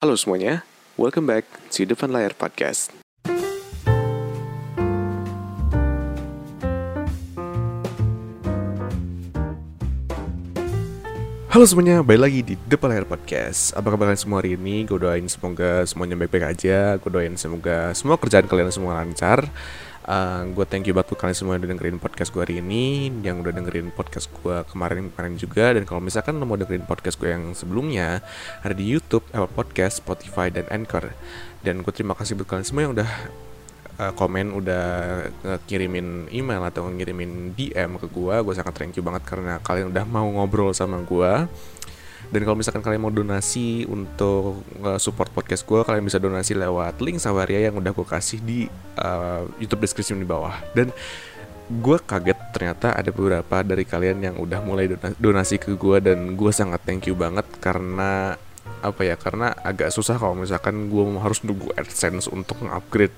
Halo semuanya, welcome back to Depan Layar Podcast. Halo semuanya, balik lagi di Depan Layar Podcast Apa kabar kalian semua hari ini? Gue doain semoga semuanya baik-baik aja Gue doain semoga semua kerjaan kalian semua lancar uh, Gue thank you banget buat kalian semua yang udah dengerin podcast gue hari ini Yang udah dengerin podcast gue kemarin-kemarin juga. Dan kalau misalkan lo mau dengerin podcast gue yang sebelumnya Ada di Youtube, Apple Podcast, Spotify, dan Anchor. Dan gue terima kasih buat kalian semua yang udah uh, komen udah ngirimin email atau ngirimin DM ke gua, gue sangat thank you banget karena kalian udah mau ngobrol sama gua. Dan kalau misalkan kalian mau donasi untuk uh, support podcast gue, kalian bisa donasi lewat link Sawaria yang udah gue kasih di uh, YouTube description di bawah. Dan gue kaget ternyata ada beberapa dari kalian yang udah mulai donasi ke gue dan gue sangat thank you banget karena apa ya karena agak susah kalau misalkan gue harus nunggu AdSense untuk upgrade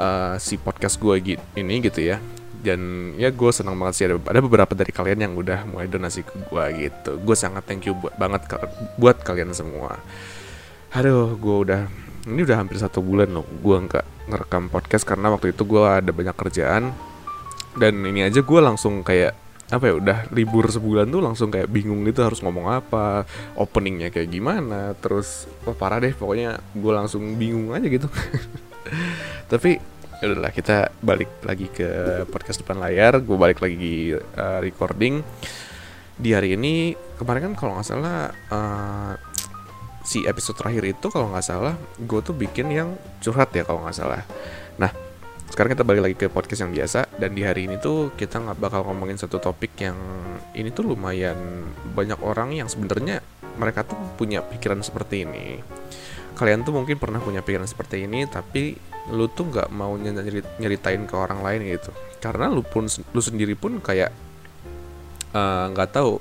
uh, si podcast gue ini gitu ya dan ya gue senang banget sih ada, ada beberapa dari kalian yang udah mulai donasi ke gue gitu. Gue sangat thank you buat banget buat kalian semua. Aduh gue udah ini udah hampir satu bulan loh gue nggak ngerekam podcast karena waktu itu gue ada banyak kerjaan. Dan ini aja gue langsung kayak apa ya udah libur sebulan tuh langsung kayak bingung gitu harus ngomong apa openingnya kayak gimana terus wah parah deh pokoknya gue langsung bingung aja gitu. Tapi udahlah kita balik lagi ke podcast depan layar. Gue balik lagi uh, recording. Di hari ini kemarin kan kalau nggak salah uh, si episode terakhir itu kalau nggak salah gue tuh bikin yang curhat ya kalau nggak salah. Nah sekarang kita balik lagi ke podcast yang biasa. Dan di hari ini tuh kita nggak bakal ngomongin satu topik yang ini tuh lumayan banyak orang yang sebenarnya mereka tuh punya pikiran seperti ini kalian tuh mungkin pernah punya pikiran seperti ini tapi lu tuh nggak mau nyeritain ke orang lain gitu. Karena lu pun lu sendiri pun kayak eh, nggak uh, tahu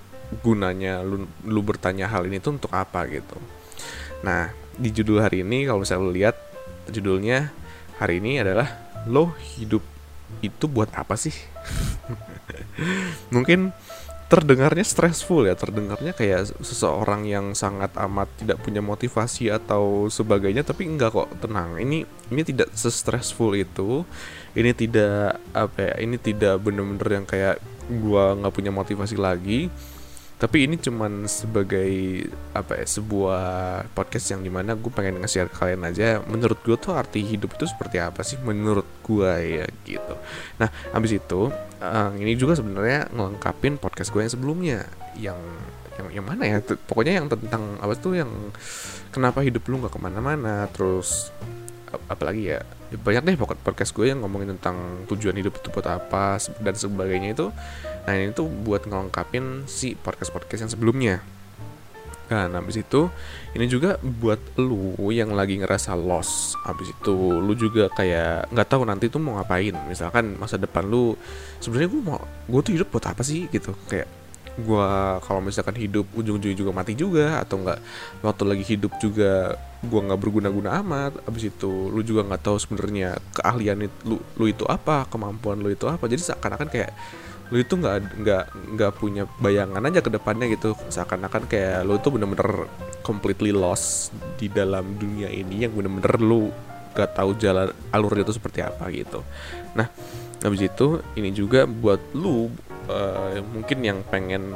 gunanya lu lu bertanya hal ini tuh untuk apa gitu. Nah di judul hari ini kalau misalnya lu lihat judulnya hari ini adalah lo hidup itu buat apa sih? Mungkin terdengarnya stressful ya terdengarnya kayak seseorang yang sangat amat tidak punya motivasi atau sebagainya tapi enggak kok tenang. Ini ini tidak se-stressful itu. Ini tidak apa ya ini tidak bener-bener yang kayak gua nggak punya motivasi lagi. Tapi ini cuman sebagai apa ya sebuah podcast yang di mana gue pengen nge-share ke kalian aja menurut gue tuh arti hidup itu seperti apa sih menurut gue ya gitu. Nah habis itu uh, ini juga sebenarnya ngelengkapin podcast gue yang sebelumnya. Yang yang yang mana ya? Pokoknya yang tentang apa tuh yang kenapa hidup lu nggak ke mana-mana terus apalagi ya banyak deh podcast gue yang ngomongin tentang tujuan hidup itu buat apa dan sebagainya itu. Nah ini tuh buat ngelengkapin si podcast podcast yang sebelumnya Nah, habis itu ini juga buat lu yang lagi ngerasa lost. Habis itu lu juga kayak nggak tahu nanti tuh mau ngapain. Misalkan masa depan lu sebenarnya gue mau gue tuh hidup buat apa sih gitu. Kayak gue kalau misalkan hidup ujung-ujungnya juga mati juga atau enggak waktu lagi hidup juga gue nggak berguna-guna amat abis itu lu juga nggak tahu sebenarnya keahlian lu lu itu apa kemampuan lu itu apa jadi seakan-akan kayak lu itu nggak nggak nggak punya bayangan aja ke depannya gitu. Seakan-akan kayak lu itu bener-bener completely lost di dalam dunia ini yang bener-bener lu gak tahu jalan alurnya itu seperti apa gitu. Nah habis itu ini juga buat lu uh, mungkin yang pengen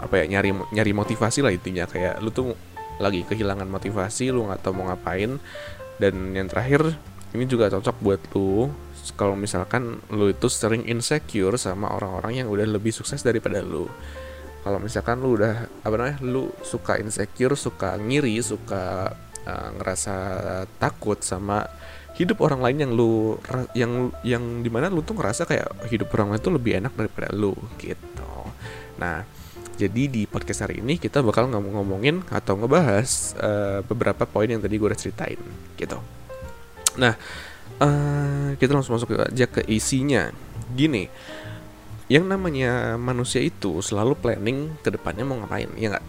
apa ya nyari nyari motivasi lah intinya. Kayak lu tuh lagi kehilangan motivasi lu nggak tahu mau ngapain. Dan yang terakhir ini juga cocok buat lu kalau misalkan lu itu sering insecure sama orang-orang yang udah lebih sukses daripada lu. Kalau misalkan lu udah apa namanya lu suka insecure suka ngiri suka uh, ngerasa takut sama hidup orang lain yang lu yang yang di mana lu tuh ngerasa kayak hidup orang lain tuh lebih enak daripada lu gitu. Nah jadi di podcast hari ini kita bakal ngomong-ngomongin atau ngebahas uh, beberapa poin yang tadi gue udah ceritain gitu. Nah uh, kita langsung masuk aja ke isinya. Gini yang namanya manusia itu selalu planning ke depannya mau ngapain ya nggak?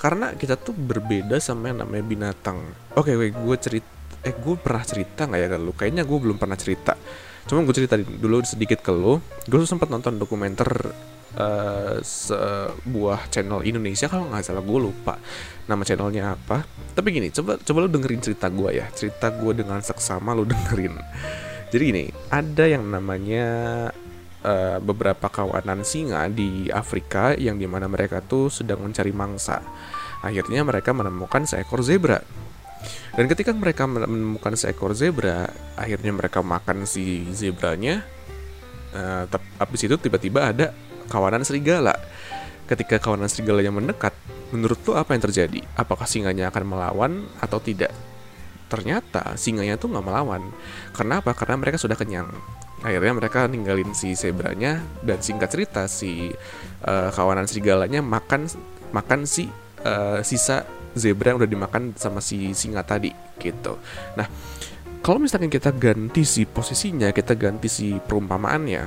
Karena kita tuh berbeda sama yang namanya binatang. Oke okay, gue cerita eh gue pernah cerita nggak ya ke lu? Kayaknya gue belum pernah cerita. Cuma gue cerita dulu sedikit ke lu. Gue tuh sempat nonton dokumenter uh, sebuah channel Indonesia kalau nggak salah gue lupa nama channelnya apa. Tapi gini coba coba lu dengerin cerita gue ya. Cerita gue dengan seksama lu dengerin. Jadi gini ada yang namanya uh, beberapa kawanan singa di Afrika yang di mana mereka tuh sedang mencari mangsa. Akhirnya mereka menemukan seekor zebra. Dan ketika mereka menemukan seekor zebra akhirnya mereka makan si zebranya uh, habis itu tiba-tiba ada kawanan serigala. Ketika kawanan serigala yang mendekat, menurut lo apa yang terjadi? Apakah singanya akan melawan atau tidak? Ternyata singanya tuh nggak melawan. Kenapa? Karena mereka sudah kenyang. Akhirnya mereka ninggalin si zebranya dan singkat cerita si uh, kawanan serigalanya makan makan si uh, sisa zebra yang udah dimakan sama si singa tadi gitu. Nah, kalau misalnya kita ganti si posisinya, kita ganti si perumpamaannya,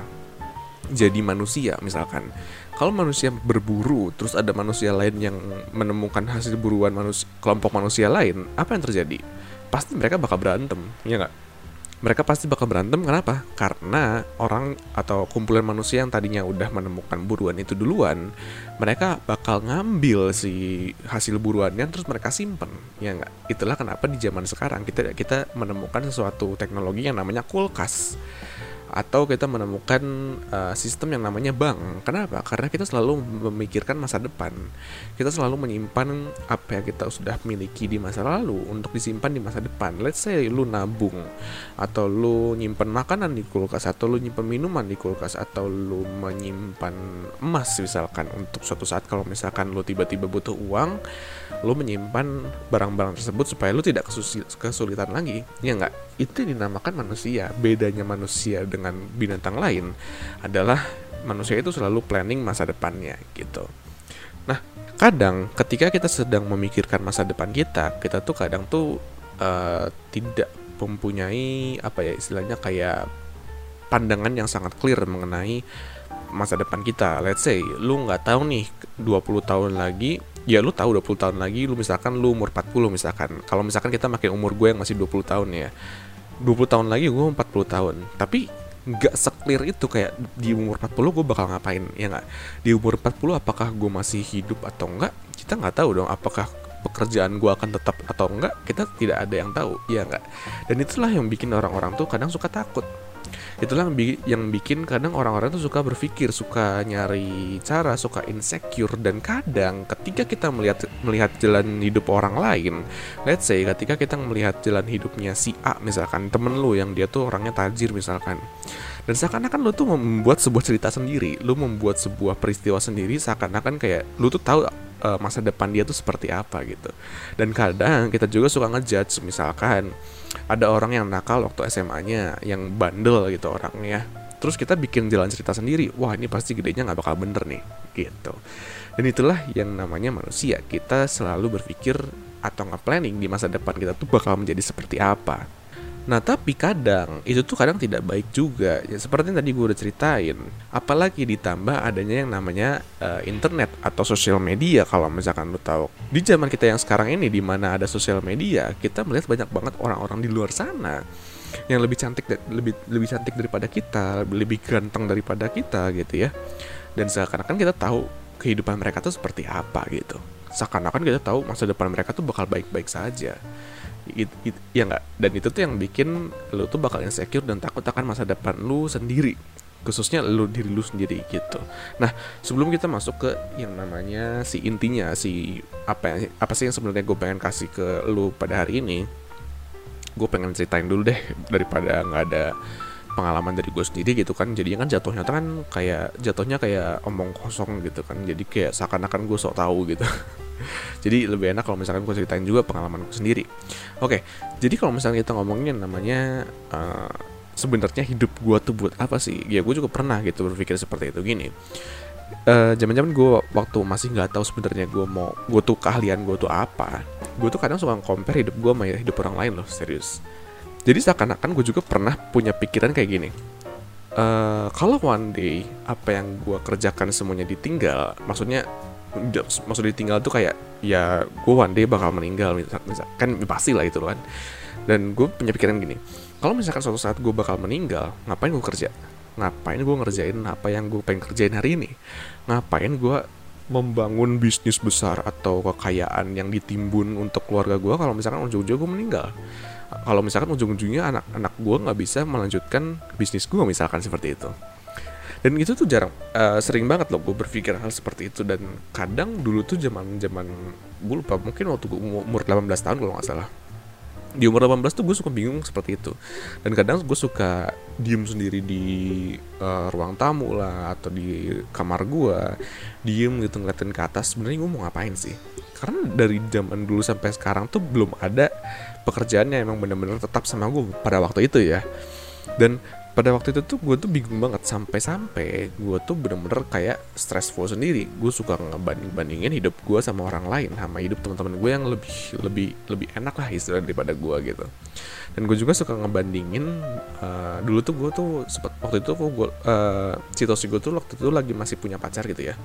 jadi manusia misalkan kalau manusia berburu terus ada manusia lain yang menemukan hasil buruan manusia, kelompok manusia lain apa yang terjadi? Pasti mereka bakal berantem ya nggak? Mereka pasti bakal berantem kenapa? Karena orang atau kumpulan manusia yang tadinya udah menemukan buruan itu duluan mereka bakal ngambil si hasil buruannya terus mereka simpen ya nggak? Itulah kenapa di zaman sekarang kita kita menemukan sesuatu teknologi yang namanya kulkas atau kita menemukan uh, sistem yang namanya bank. Kenapa? Karena kita selalu memikirkan masa depan. Kita selalu menyimpan apa yang kita sudah miliki di masa lalu untuk disimpan di masa depan. Let's say lu nabung atau lu nyimpan makanan di kulkas atau lu nyimpan minuman di kulkas atau lu menyimpan emas misalkan untuk suatu saat kalau misalkan lu tiba-tiba butuh uang, lu menyimpan barang-barang tersebut supaya lu tidak kesulitan lagi. Ya enggak? Itu dinamakan manusia. Bedanya manusia binatang lain adalah manusia itu selalu planning masa depannya gitu. Nah, kadang ketika kita sedang memikirkan masa depan kita, kita tuh kadang tuh uh, tidak mempunyai apa ya istilahnya kayak pandangan yang sangat clear mengenai masa depan kita. Let's say lu nggak tahu nih 20 tahun lagi, ya lu tahu 20 tahun lagi lu misalkan lu umur 40 misalkan. Kalau misalkan kita makin umur gue yang masih 20 tahun ya. 20 tahun lagi gue 40 tahun. Tapi nggak seklir itu kayak di umur 40 gue bakal ngapain? Ya nggak? Di umur 40 apakah gue masih hidup atau enggak kita nggak tahu dong apakah pekerjaan gue akan tetap atau enggak kita tidak ada yang tahu ya nggak? Dan itulah yang bikin orang-orang tuh kadang suka takut itulah yang bikin kadang orang-orang tuh suka berpikir suka nyari cara suka insecure. Dan kadang ketika kita melihat melihat jalan hidup orang lain let's say ketika kita melihat jalan hidupnya si A misalkan temen lu yang dia tuh orangnya tajir misalkan dan seakan-akan lu tuh membuat sebuah cerita sendiri lu membuat sebuah peristiwa sendiri seakan-akan kayak lu tuh tahu uh, masa depan dia tuh seperti apa gitu. Dan kadang kita juga suka ngejudge misalkan ada orang yang nakal waktu SMA-nya, yang bandel gitu orangnya. Terus kita bikin jalan cerita sendiri. Wah, ini pasti gedenya nggak bakal bener nih, gitu. Dan itulah yang namanya manusia. Kita selalu berpikir atau nge-planning di masa depan kita tuh bakal menjadi seperti apa. Nah tapi kadang itu tuh kadang tidak baik juga. Ya seperti yang tadi gue udah ceritain apalagi ditambah adanya yang namanya uh, internet atau sosial media. Kalau misalkan lo tahu di zaman kita yang sekarang ini di mana ada sosial media kita melihat banyak banget orang-orang di luar sana yang lebih cantik lebih lebih cantik daripada kita lebih ganteng daripada kita gitu ya. Dan seakan-akan kita tahu kehidupan mereka tuh seperti apa gitu. Seakan-akan kita tahu masa depan mereka tuh bakal baik-baik saja it, it, ya nggak dan itu tuh yang bikin lu tuh bakal insecure dan takut akan masa depan lu sendiri khususnya lu diri lu sendiri gitu. Nah sebelum kita masuk ke yang namanya si intinya si apa apa sih yang sebenarnya gue pengen kasih ke lu pada hari ini, gue pengen ceritain dulu deh daripada nggak ada pengalaman dari gue sendiri gitu kan. Jadinya kan jatuhnya kan kayak jatuhnya kayak omong kosong gitu kan. Jadi kayak seakan-akan gue sok tahu gitu. Jadi lebih enak kalau misalkan gue ceritain juga pengalaman gue sendiri. Oke jadi kalau misalnya kita ngomongin namanya uh, sebenarnya hidup gue tuh buat apa sih? Ya gue juga pernah gitu berpikir seperti itu. Gini uh, zaman-zaman gue waktu masih nggak tahu sebenarnya gue mau gue tuh keahlian gue tuh apa gue tuh kadang suka compare hidup gue sama hidup orang lain loh serius jadi seakan-akan gue juga pernah punya pikiran kayak gini. Uh, kalau one day apa yang gue kerjakan semuanya ditinggal maksudnya maksud ditinggal tuh kayak ya gue one day bakal meninggal misal, misal kan pasti lah itu kan. Dan gue punya pikiran gini kalau misalkan suatu saat gue bakal meninggal ngapain gue kerja? Ngapain gue ngerjain apa yang gue pengen kerjain hari ini? Ngapain gue membangun bisnis besar atau kekayaan yang ditimbun untuk keluarga gue kalau misalkan ujung-ujungnya gue meninggal kalau misalkan ujung-ujungnya anak-anak gue nggak bisa melanjutkan bisnis gue misalkan seperti itu. Dan itu tuh jarang uh, sering banget loh gue berpikir hal seperti itu. Dan kadang dulu tuh zaman zaman gue lupa mungkin waktu gue umur 18 tahun kalau nggak salah. Di umur 18 tuh gue suka bingung seperti itu. Dan kadang gue suka diem sendiri di uh, ruang tamu lah atau di kamar gue diem gitu ngeliatin ke atas sebenarnya gue mau ngapain sih karena dari zaman dulu sampai sekarang tuh belum ada pekerjaan yang emang bener-bener tetap sama gue pada waktu itu ya. Dan pada waktu itu tuh gue tuh bingung banget sampai-sampai gue tuh bener-bener kayak stressful sendiri. Gue suka ngebanding-bandingin hidup gue sama orang lain sama hidup teman-teman gue yang lebih lebih lebih enak lah istilah daripada gue gitu. Dan gue juga suka ngebandingin uh, dulu tuh gue tuh sempat waktu itu gue uh, situasi gue tuh waktu itu lagi masih punya pacar gitu ya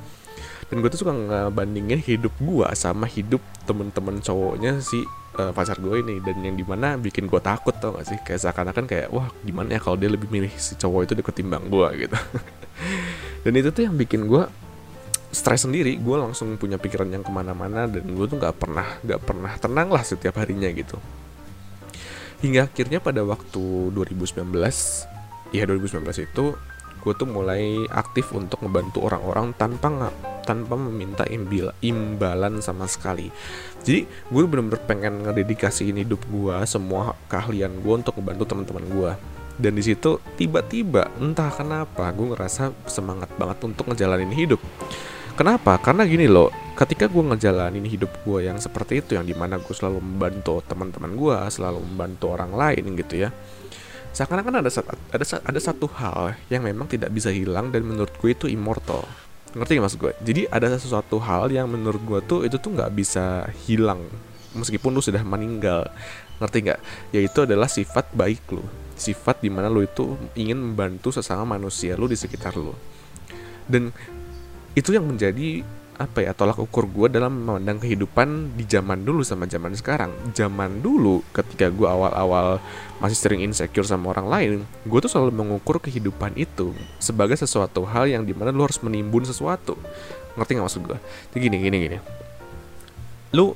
dan gue tuh suka ngebandingin hidup gue sama hidup temen-temen cowoknya si uh, pacar gue ini. Dan yang di mana bikin gue takut tau gak sih? Kayak seakan-akan kayak wah gimana ya kalau dia lebih milih si cowok itu deket timbang gue gitu. Dan itu tuh yang bikin gue stres sendiri. Gue langsung punya pikiran yang ke mana-mana dan gue tuh nggak pernah nggak pernah tenang lah setiap harinya gitu. Hingga akhirnya pada waktu 2019 ya 2019 itu gue tuh mulai aktif untuk ngebantu orang-orang tanpa tanpa meminta imbal imbalan sama sekali. Jadi gue bener-bener pengen ngededikasiin hidup gue semua keahlian gue untuk ngebantu teman-teman gue. Dan di situ tiba-tiba entah kenapa gue ngerasa semangat banget untuk ngejalanin hidup. Kenapa? Karena gini loh ketika gue ngejalanin hidup gue yang seperti itu yang di mana gue selalu membantu teman-teman gue selalu membantu orang lain gitu ya seakan-akan ada ada ada satu hal yang memang tidak bisa hilang dan menurut gue itu immortal ngerti gak maksud gue? Jadi ada sesuatu hal yang menurut gue tuh itu tuh nggak bisa hilang meskipun lu sudah meninggal. Ngerti nggak? Yaitu adalah sifat baik lu. Sifat di mana lu itu ingin membantu sesama manusia lu di sekitar lu. Dan itu yang menjadi apa ya tolak ukur gue dalam memandang kehidupan di zaman dulu sama zaman sekarang. Zaman dulu ketika gue awal-awal masih sering insecure sama orang lain gue tuh selalu mengukur kehidupan itu sebagai sesuatu hal yang di mana lu harus menimbun sesuatu. Ngerti gak maksud gue jadi gini gini gini. Lu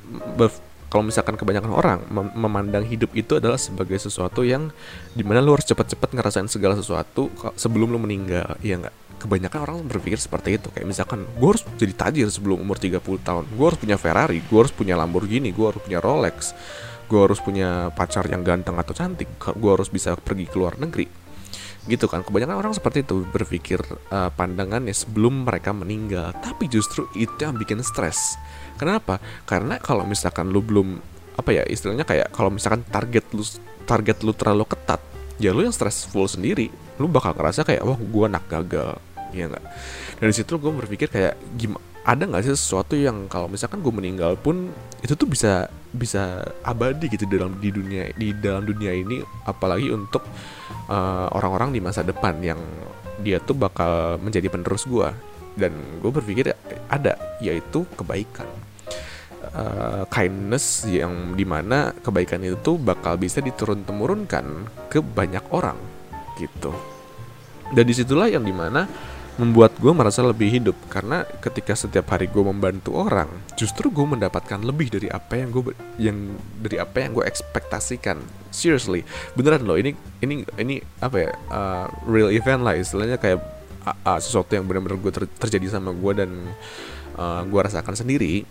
kalau misalkan kebanyakan orang mem memandang hidup itu adalah sebagai sesuatu yang di mana lu harus cepat-cepat ngerasain segala sesuatu sebelum lu meninggal iya nggak? Kebanyakan orang berpikir seperti itu kayak misalkan gue harus jadi tajir sebelum umur 30 tahun gue harus punya Ferrari gue harus punya Lamborghini gue harus punya Rolex gue harus punya pacar yang ganteng atau cantik gue harus bisa pergi ke luar negeri. Gitu kan kebanyakan orang seperti itu berpikir uh, pandangannya sebelum mereka meninggal. Tapi justru itu yang bikin stres kenapa? Karena kalau misalkan lu belum apa ya istilahnya kayak kalau misalkan target lu target lu terlalu ketat ya lu yang stressful sendiri. Lu bakal ngerasa kayak wah gue anak gagal. Ya nggak? Dari situ gue berpikir kayak gimana ada nggak sih sesuatu yang kalau misalkan gue meninggal pun itu tuh bisa bisa abadi gitu dalam di dunia di dalam dunia ini. Apalagi untuk uh, orang-orang di masa depan yang dia tuh bakal menjadi penerus gue dan gue berpikir ada yaitu kebaikan. Uh, kindness yang di mana kebaikan itu bakal bisa diturun temurunkan ke banyak orang gitu. Dan di situlah yang di mana membuat gue merasa lebih hidup. Karena ketika setiap hari gue membantu orang justru gue mendapatkan lebih dari apa yang gue yang dari apa yang gue ekspektasikan. Seriously. Beneran loh ini ini ini apa ya uh, real event lah istilahnya. Kayak uh, sesuatu yang benar-benar gue ter terjadi sama gue dan uh, gue rasakan sendiri.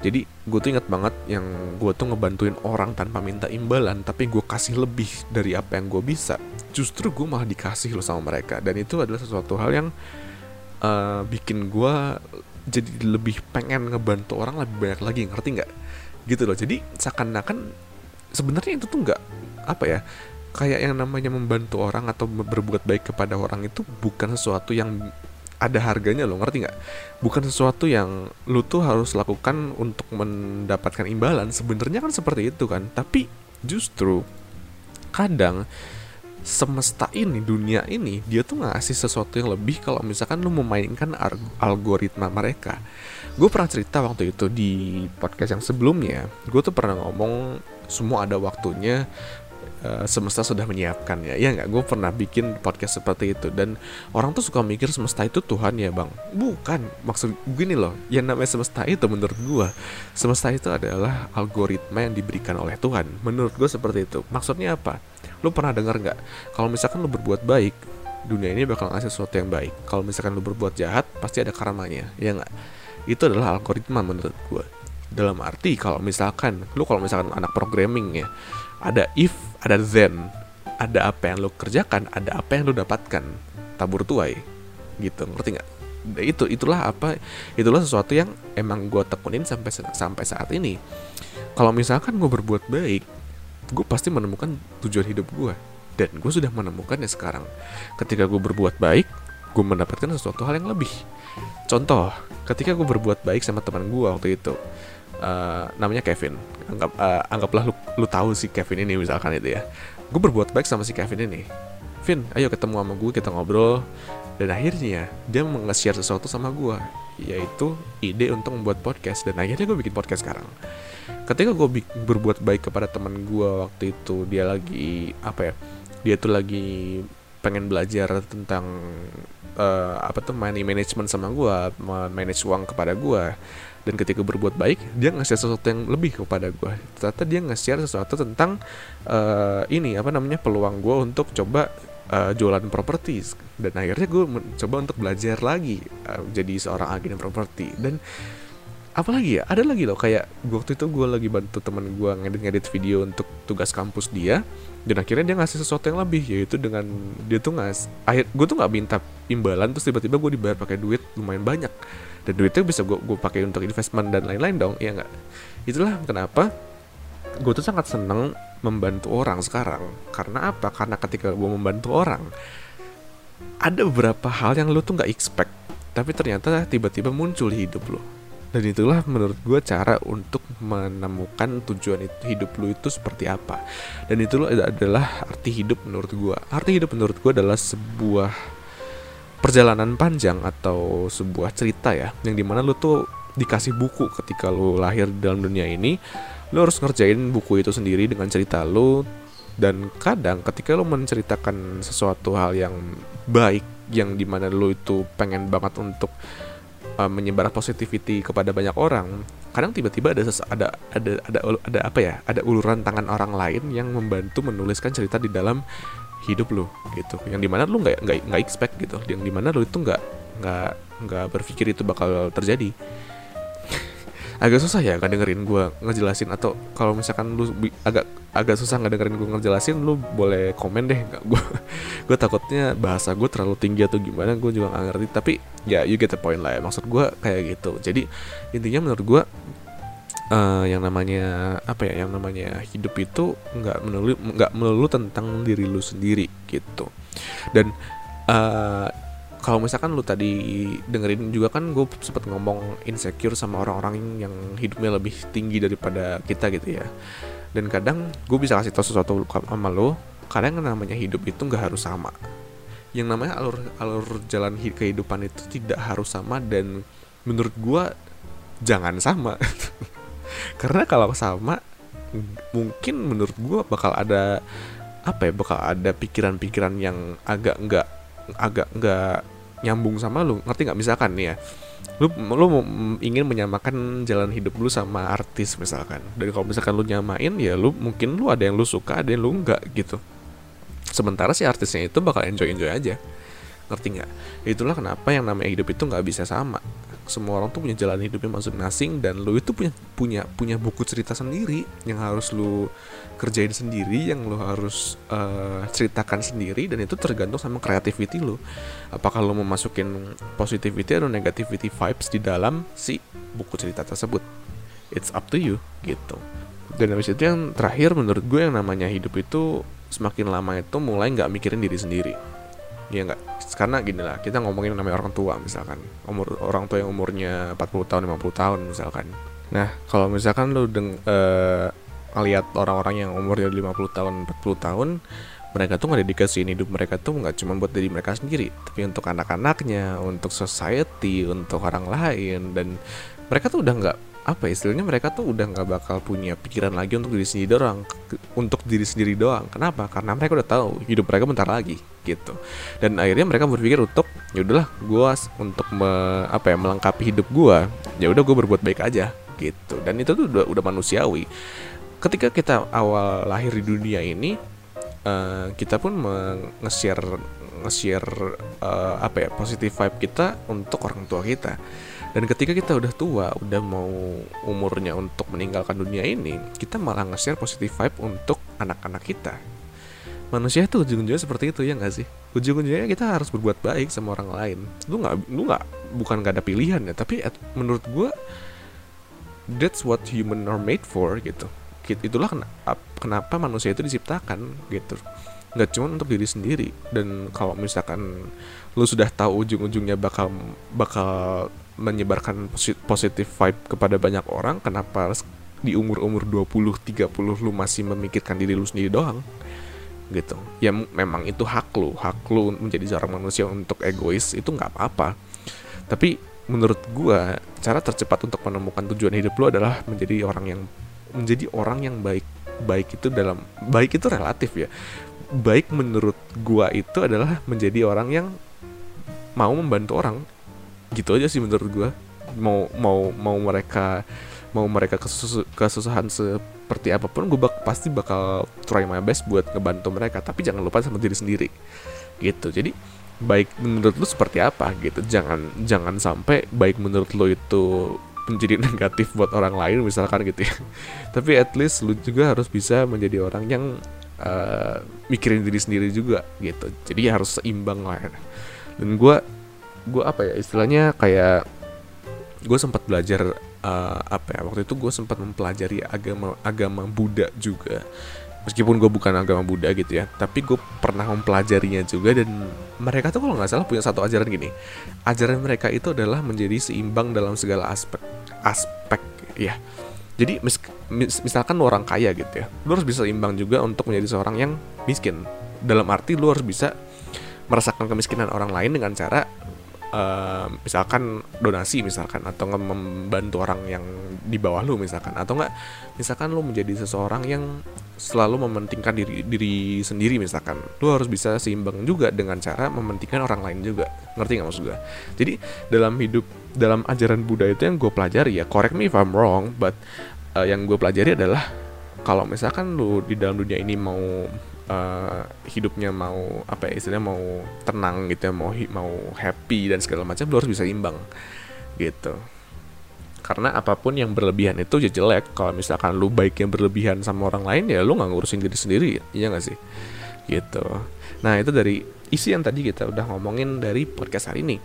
Jadi gue tuh ingat banget yang gue tuh ngebantuin orang tanpa minta imbalan tapi gue kasih lebih dari apa yang gue bisa. Justru gue malah dikasih loh sama mereka. Dan itu adalah sesuatu hal yang uh, bikin gue jadi lebih pengen ngebantu orang lebih banyak lagi ngerti nggak? Gitu loh. Jadi seakan-akan sebenarnya itu tuh nggak apa ya kayak yang namanya membantu orang atau berbuat baik kepada orang itu bukan sesuatu yang ada harganya loh ngerti nggak? Bukan sesuatu yang lu tuh harus lakukan untuk mendapatkan imbalan. Sebenarnya kan seperti itu kan tapi justru kadang semesta ini dunia ini dia tuh ngasih sesuatu yang lebih kalau misalkan lu memainkan algoritma mereka. Gue pernah cerita waktu itu di podcast yang sebelumnya gue tuh pernah ngomong semua ada waktunya uh, semesta sudah menyiapkan ya nggak? Gue pernah bikin podcast seperti itu. Dan orang tuh suka mikir semesta itu Tuhan ya bang? Bukan. Maksud gini loh. Yang namanya semesta itu menurut gue semesta itu adalah algoritma yang diberikan oleh Tuhan. Menurut gue seperti itu. Maksudnya apa? Lu pernah dengar nggak? Kalau misalkan lu berbuat baik dunia ini bakal ngasih sesuatu yang baik. Kalau misalkan lu berbuat jahat pasti ada karamanya. Ya nggak? Itu adalah algoritma menurut gue dalam arti kalau misalkan lu kalau misalkan anak programming ya ada if ada then. Ada apa yang lu kerjakan ada apa yang lu dapatkan. Tabur tuai. Gitu ngerti nggak? Nah, itu itulah apa itulah sesuatu yang emang gue tekunin sampai sampai saat ini. Kalau misalkan gue berbuat baik gue pasti menemukan tujuan hidup gue dan gue sudah menemukannya sekarang. Ketika gue berbuat baik gue mendapatkan sesuatu hal yang lebih. Contoh ketika gue berbuat baik sama teman gue waktu itu uh, namanya Kevin. Anggap uh, anggaplah lu lu tahu si Kevin ini misalkan itu ya. Gue berbuat baik sama si Kevin ini. Vin ayo ketemu sama gue kita ngobrol. Dan akhirnya dia nge-share sesuatu sama gue yaitu ide untuk membuat podcast. Dan akhirnya gue bikin podcast sekarang. Ketika gue berbuat baik kepada teman gue waktu itu dia lagi apa ya dia tuh lagi pengen belajar tentang uh, apa tuh money management sama gue manage uang kepada gue dan ketika berbuat baik dia ngasih sesuatu yang lebih kepada gue ternyata dia nge-share sesuatu tentang uh, ini apa namanya peluang gue untuk coba uh, jualan properti. Dan akhirnya gue mencoba untuk belajar lagi uh, jadi seorang agen properti. Dan apalagi ya? Ada lagi loh kayak waktu itu gue lagi bantu teman gue ngedit-ngedit video untuk tugas kampus dia dan akhirnya dia ngasih sesuatu yang lebih yaitu dengan dia tuh ngas akhir gue tuh nggak minta imbalan terus tiba-tiba gue dibayar pakai duit lumayan banyak. Dan duitnya bisa gue gue pakai untuk investment dan lain-lain dong ya nggak? Itulah kenapa gue tuh sangat seneng membantu orang sekarang. Karena apa? Karena ketika gue membantu orang ada beberapa hal yang lo tuh nggak expect tapi ternyata tiba-tiba muncul di hidup lo dan itulah menurut gue cara untuk menemukan tujuan itu, hidup lu itu seperti apa. Dan itulah adalah arti hidup menurut gue arti hidup menurut gue adalah sebuah perjalanan panjang atau sebuah cerita ya yang di mana lu tuh dikasih buku ketika lu lahir dalam dunia ini. Lu harus ngerjain buku itu sendiri dengan cerita lu. Dan kadang ketika lu menceritakan sesuatu hal yang baik yang di mana lu itu pengen banget untuk uh, menyebar positivity kepada banyak orang kadang tiba-tiba ada ada ada ada ada apa ya ada uluran tangan orang lain yang membantu menuliskan cerita di dalam hidup lo gitu. Yang di mana lu nggak nggak nggak expect gitu. Yang di mana lu itu nggak nggak nggak berpikir itu bakal terjadi agak susah ya nggak dengerin gue ngejelasin atau kalau misalkan lu agak agak susah nggak dengerin gue ngejelasin lu boleh komen deh. Nggak gue gue takutnya bahasa gue terlalu tinggi atau gimana gue juga nggak ngerti. Tapi ya you get the point lah ya. Maksud gue kayak gitu. Jadi intinya menurut gue uh, yang namanya apa ya yang namanya hidup itu nggak melulu nggak melulu tentang diri lu sendiri gitu. Dan uh, kalau misalkan lu tadi dengerin juga kan gue sempet ngomong insecure sama orang-orang yang hidupnya lebih tinggi daripada kita gitu ya. Dan kadang gue bisa kasih tau sesuatu sama lo kadang yang namanya hidup itu nggak harus sama. Yang namanya alur alur jalan kehidupan itu tidak harus sama dan menurut gue jangan sama. Karena kalau sama mungkin menurut gue bakal ada apa ya bakal ada pikiran-pikiran yang agak nggak agak nggak nyambung sama lu ngerti nggak? Misalkan nih ya lu lu ingin menyamakan jalan hidup lu sama artis misalkan. Dan kalau misalkan lu nyamain ya lu mungkin lu ada yang lu suka ada yang lu nggak gitu. Sementara si artisnya itu bakal enjoy enjoy aja. Ngerti nggak? Itulah kenapa yang namanya hidup itu nggak bisa sama semua orang tuh punya jalan hidupnya masing-masing dan lu itu punya punya punya buku cerita sendiri yang harus lu kerjain sendiri yang lu harus uh, ceritakan sendiri dan itu tergantung sama creativity lu. Apakah lu mau masukin positivity atau negativity vibes di dalam si buku cerita tersebut? It's up to you gitu. Dan habis itu yang terakhir menurut gue yang namanya hidup itu semakin lama itu mulai nggak mikirin diri sendiri ya nggak? Karena gini lah kita ngomongin namanya orang tua misalkan. Umur orang tua yang umurnya 40 tahun 50 tahun misalkan. Nah kalau misalkan lu deng uh, ngeliat orang-orang yang umurnya 50 tahun 40 tahun mereka tuh nggak dedikasiin hidup mereka tuh nggak cuma buat diri mereka sendiri tapi untuk anak-anaknya untuk society untuk orang lain dan mereka tuh udah nggak apa ya, istilahnya mereka tuh udah nggak bakal punya pikiran lagi untuk diri sendiri doang untuk diri sendiri doang. Kenapa? Karena mereka udah tahu hidup mereka bentar lagi gitu. Dan akhirnya mereka berpikir untuk ya udahlah gue untuk me, apa ya melengkapi hidup gue ya udah gue berbuat baik aja gitu. Dan itu tuh udah udah manusiawi. Ketika kita awal lahir di dunia ini uh, kita pun nge-share uh, apa ya positive vibe kita untuk orang tua kita dan ketika kita udah tua udah mau umurnya untuk meninggalkan dunia ini kita malah nge-share positive vibe untuk anak-anak kita. Manusia itu ujung-ujungnya seperti itu ya nggak sih? Ujung-ujungnya kita harus berbuat baik sama orang lain. Lu nggak lu nggak bukan gak ada pilihan ya tapi menurut gue that's what human are made for gitu. Itulah kenapa manusia itu diciptakan gitu. Nggak cuma untuk diri sendiri. Dan kalau misalkan lu sudah tahu ujung-ujungnya bakal bakal menyebarkan positif vibe kepada banyak orang kenapa di umur-umur 20 30 lu masih memikirkan diri lu sendiri doang? Gitu. Ya memang itu hak lu. Hak lu menjadi seorang manusia untuk egois itu nggak apa-apa. Tapi menurut gua cara tercepat untuk menemukan tujuan hidup lu adalah menjadi orang yang menjadi orang yang baik. Baik itu dalam baik itu relatif ya. Baik menurut gua itu adalah menjadi orang yang mau membantu orang gitu aja sih menurut gua. Mau mau mau mereka mau mereka kesus kesusahan seperti apa pun gue bak pasti bakal try my best buat ngebantu mereka. Tapi jangan lupa sama diri sendiri. Gitu. Jadi baik menurut lu seperti apa? Gitu. Jangan jangan sampai baik menurut lu itu menjadi negatif buat orang lain misalkan gitu ya. Tapi at least lu juga harus bisa menjadi orang yang uh, mikirin diri sendiri juga gitu. Jadi ya harus seimbang lah. Dan gue gue apa ya istilahnya kayak gue sempat belajar uh, apa ya waktu itu gue sempat mempelajari agama agama Buddha juga. Meskipun gue bukan agama Buddha gitu ya tapi gue pernah mempelajarinya juga dan mereka tuh kalau nggak salah punya satu ajaran gini. Ajaran mereka itu adalah menjadi seimbang dalam segala aspek aspek ya. Jadi mis, mis, misalkan lu orang kaya gitu ya lu harus bisa seimbang juga untuk menjadi seorang yang miskin. Dalam arti lu harus bisa merasakan kemiskinan orang lain dengan cara uh, misalkan donasi misalkan atau nggak membantu orang yang di bawah lu misalkan. Atau nggak misalkan lu menjadi seseorang yang selalu mementingkan diri diri sendiri misalkan. Lu harus bisa seimbang juga dengan cara mementingkan orang lain juga. Ngerti nggak maksud gue jadi dalam hidup dalam ajaran Buddha itu yang gue pelajari ya correct me if I'm wrong but uh, yang gue pelajari adalah kalau misalkan lu di dalam dunia ini mau uh, hidupnya mau apa ya istilahnya mau tenang gitu ya mau mau happy dan segala macam lo harus bisa imbang gitu. Karena apa pun yang berlebihan itu ya jelek. Kalau misalkan lu baik yang berlebihan sama orang lain ya lu nggak ngurusin diri sendiri iya gak sih? Gitu. Nah itu dari isi yang tadi kita udah ngomongin dari podcast hari ini.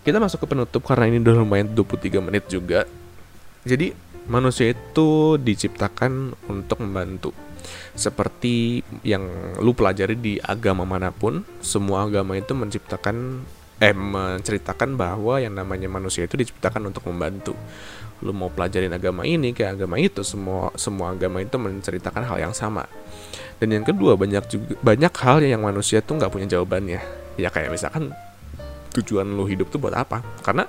Kita masuk ke penutup karena ini udah lumayan 23 menit juga. Jadi manusia itu diciptakan untuk membantu seperti yang lu pelajari di agama mana pun, semua agama itu menciptakan eh menceritakan bahwa yang namanya manusia itu diciptakan untuk membantu. Lu mau pelajarin agama ini kayak agama itu, semua semua agama itu menceritakan hal yang sama. Dan yang kedua banyak juga banyak hal yang manusia tuh nggak punya jawabannya. Ya kayak misalkan tujuan lu hidup tuh buat apa? Karena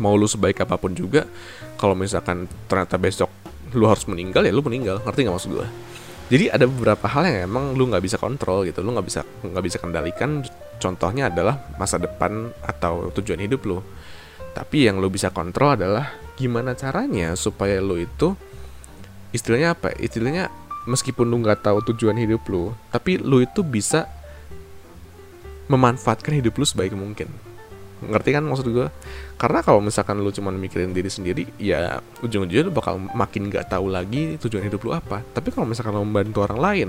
mau lu sebaik apa pun juga kalau misalkan ternyata besok lu harus meninggal ya lu meninggal. Ngerti nggak maksud gue jadi ada beberapa hal yang emang lu nggak bisa kontrol gitu. Lu nggak bisa nggak bisa kendalikan. Contohnya adalah masa depan atau tujuan hidup lu. Tapi yang lu bisa kontrol adalah gimana caranya supaya lu itu istilahnya apa? Istilahnya meskipun lu nggak tahu tujuan hidup lu tapi lu itu bisa memanfaatkan hidup lu sebaik mungkin ngerti kan maksud gue karena kalau misalkan lu cuma mikirin diri sendiri ya ujung-ujungnya lu bakal makin gak tahu lagi tujuan hidup lu apa. Tapi kalau misalkan lu membantu orang lain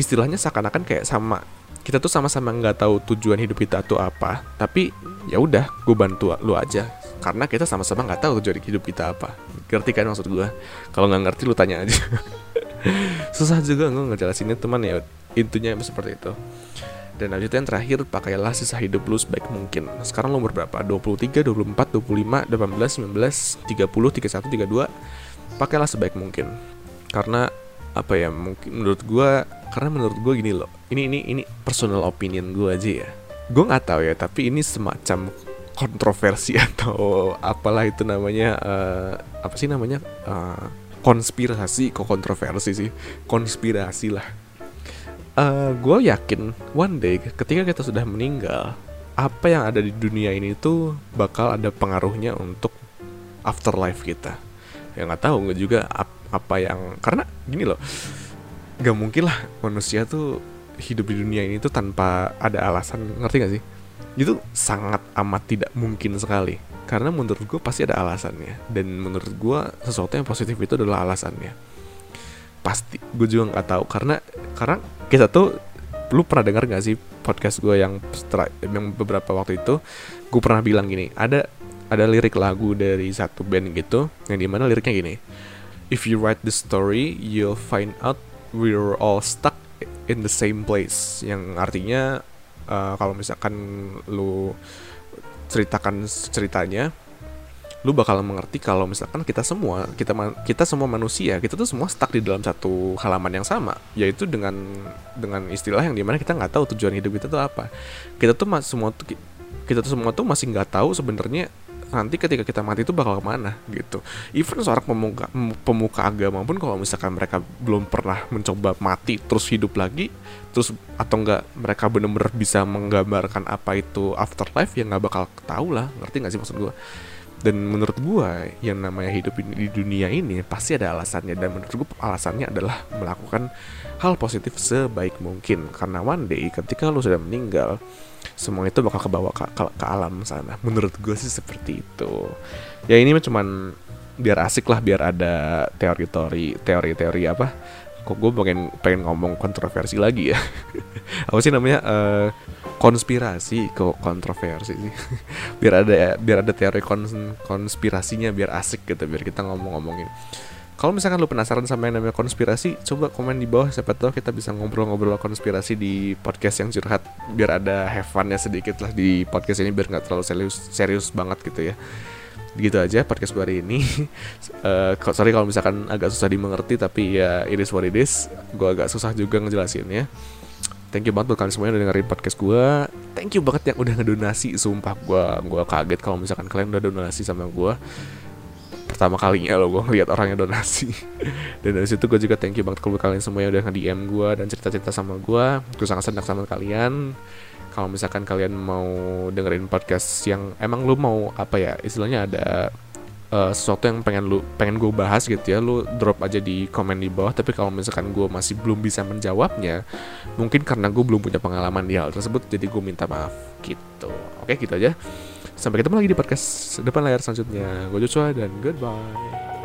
istilahnya seakan-akan kayak sama kita tuh sama-sama nggak tahu tujuan hidup kita tuh apa tapi ya udah gue bantu lu aja. Karena kita sama-sama nggak tahu tujuan hidup kita apa. Ngerti kan maksud gue kalau nggak ngerti lu tanya aja. Susah juga gue ngejelasinnya teman ya. Intinya seperti itu dan lanjut yang terakhir, pakailah sisa hidup lu sebaik mungkin. Sekarang nomor berapa? 23, 24, 25, 18, 19, 30, 31, 32. Pakailah sebaik mungkin. Karena apa ya? Mungkin menurut gua karena menurut gua gini loh. Ini ini ini personal opinion gua aja ya. Gue nggak tahu ya, tapi ini semacam kontroversi atau apalah itu namanya uh, apa sih namanya uh, konspirasi kok kontroversi sih konspirasi lah uh, gue yakin one day ketika kita sudah meninggal apa yang ada di dunia ini tuh bakal ada pengaruhnya untuk afterlife kita. Ya nggak tahu nggak juga ap apa yang karena gini loh gak mungkin lah manusia tuh hidup di dunia ini tuh tanpa ada alasan ngerti gak sih? Itu sangat amat tidak mungkin sekali karena menurut gue pasti ada alasannya dan menurut gue sesuatu yang positif itu adalah alasannya. Pasti gue juga nggak tahu karena karena kita tuh lu pernah dengar gak sih podcast gue yang yang beberapa waktu itu gue pernah bilang gini ada ada lirik lagu dari satu band gitu yang di mana liriknya gini if you write the story you'll find out we're all stuck in the same place. Yang artinya uh, kalau misalkan lu ceritakan ceritanya lu bakal mengerti kalau misalkan kita semua kita kita semua manusia kita tuh semua stuck di dalam satu halaman yang sama. Yaitu dengan dengan istilah yang di mana kita nggak tahu tujuan hidup kita tuh apa. Kita tuh semua kita tuh semua tuh masih nggak tahu sebenarnya nanti ketika kita mati itu bakal ke mana gitu. Even seorang pemuka pemuka agama pun kalau misalkan mereka belum pernah mencoba mati terus hidup lagi terus atau enggak mereka benar-benar bisa menggambarkan apa itu afterlife ya nggak bakal tahu lah. Ngerti nggak sih maksud gue dan menurut gue yang namanya hidup di dunia ini pasti ada alasannya. Dan menurut gue alasannya adalah melakukan hal positif sebaik mungkin. Karena one day ketika lu sudah meninggal semua itu bakal kebawa ke, ke, ke alam sana. Menurut gue sih seperti itu. Ya ini cuman biar asik lah biar ada teori-teori teori-teori apa? Kok gue pengen pengen ngomong kontroversi lagi ya? Apa sih namanya uh, konspirasi kok kontroversi sih biar ada biar ada teori kons konspirasinya biar asik gitu biar kita ngomong-ngomongin kalau misalkan lu penasaran sama yang namanya konspirasi, coba komen di bawah siapa tahu kita bisa ngobrol-ngobrol konspirasi di podcast yang curhat biar ada have fun-nya sedikit lah di podcast ini biar nggak terlalu serius serius banget gitu ya. Gitu aja podcast gue hari ini. uh, sorry kalau misalkan agak susah dimengerti tapi ya it is what it is. Gue agak susah juga ngejelasinnya. Thank you banget buat kalian semuanya udah dengerin podcast gue. Thank you banget yang udah ngedonasi. Sumpah gue gue kaget kalau misalkan kalian udah donasi sama gue pertama kalinya lo gue ngeliat orang yang donasi dan dari situ gue juga thank you banget kalau kalian semua yang udah nge-DM gue dan cerita-cerita sama gue gue sangat senang sama kalian kalau misalkan kalian mau dengerin podcast yang emang lu mau apa ya istilahnya ada uh, sesuatu yang pengen lu pengen gue bahas gitu ya lu drop aja di komen di bawah tapi kalau misalkan gue masih belum bisa menjawabnya mungkin karena gue belum punya pengalaman di hal tersebut jadi gue minta maaf gitu oke gitu aja Sampai ketemu lagi di podcast depan layar selanjutnya. Gue Joshua dan goodbye.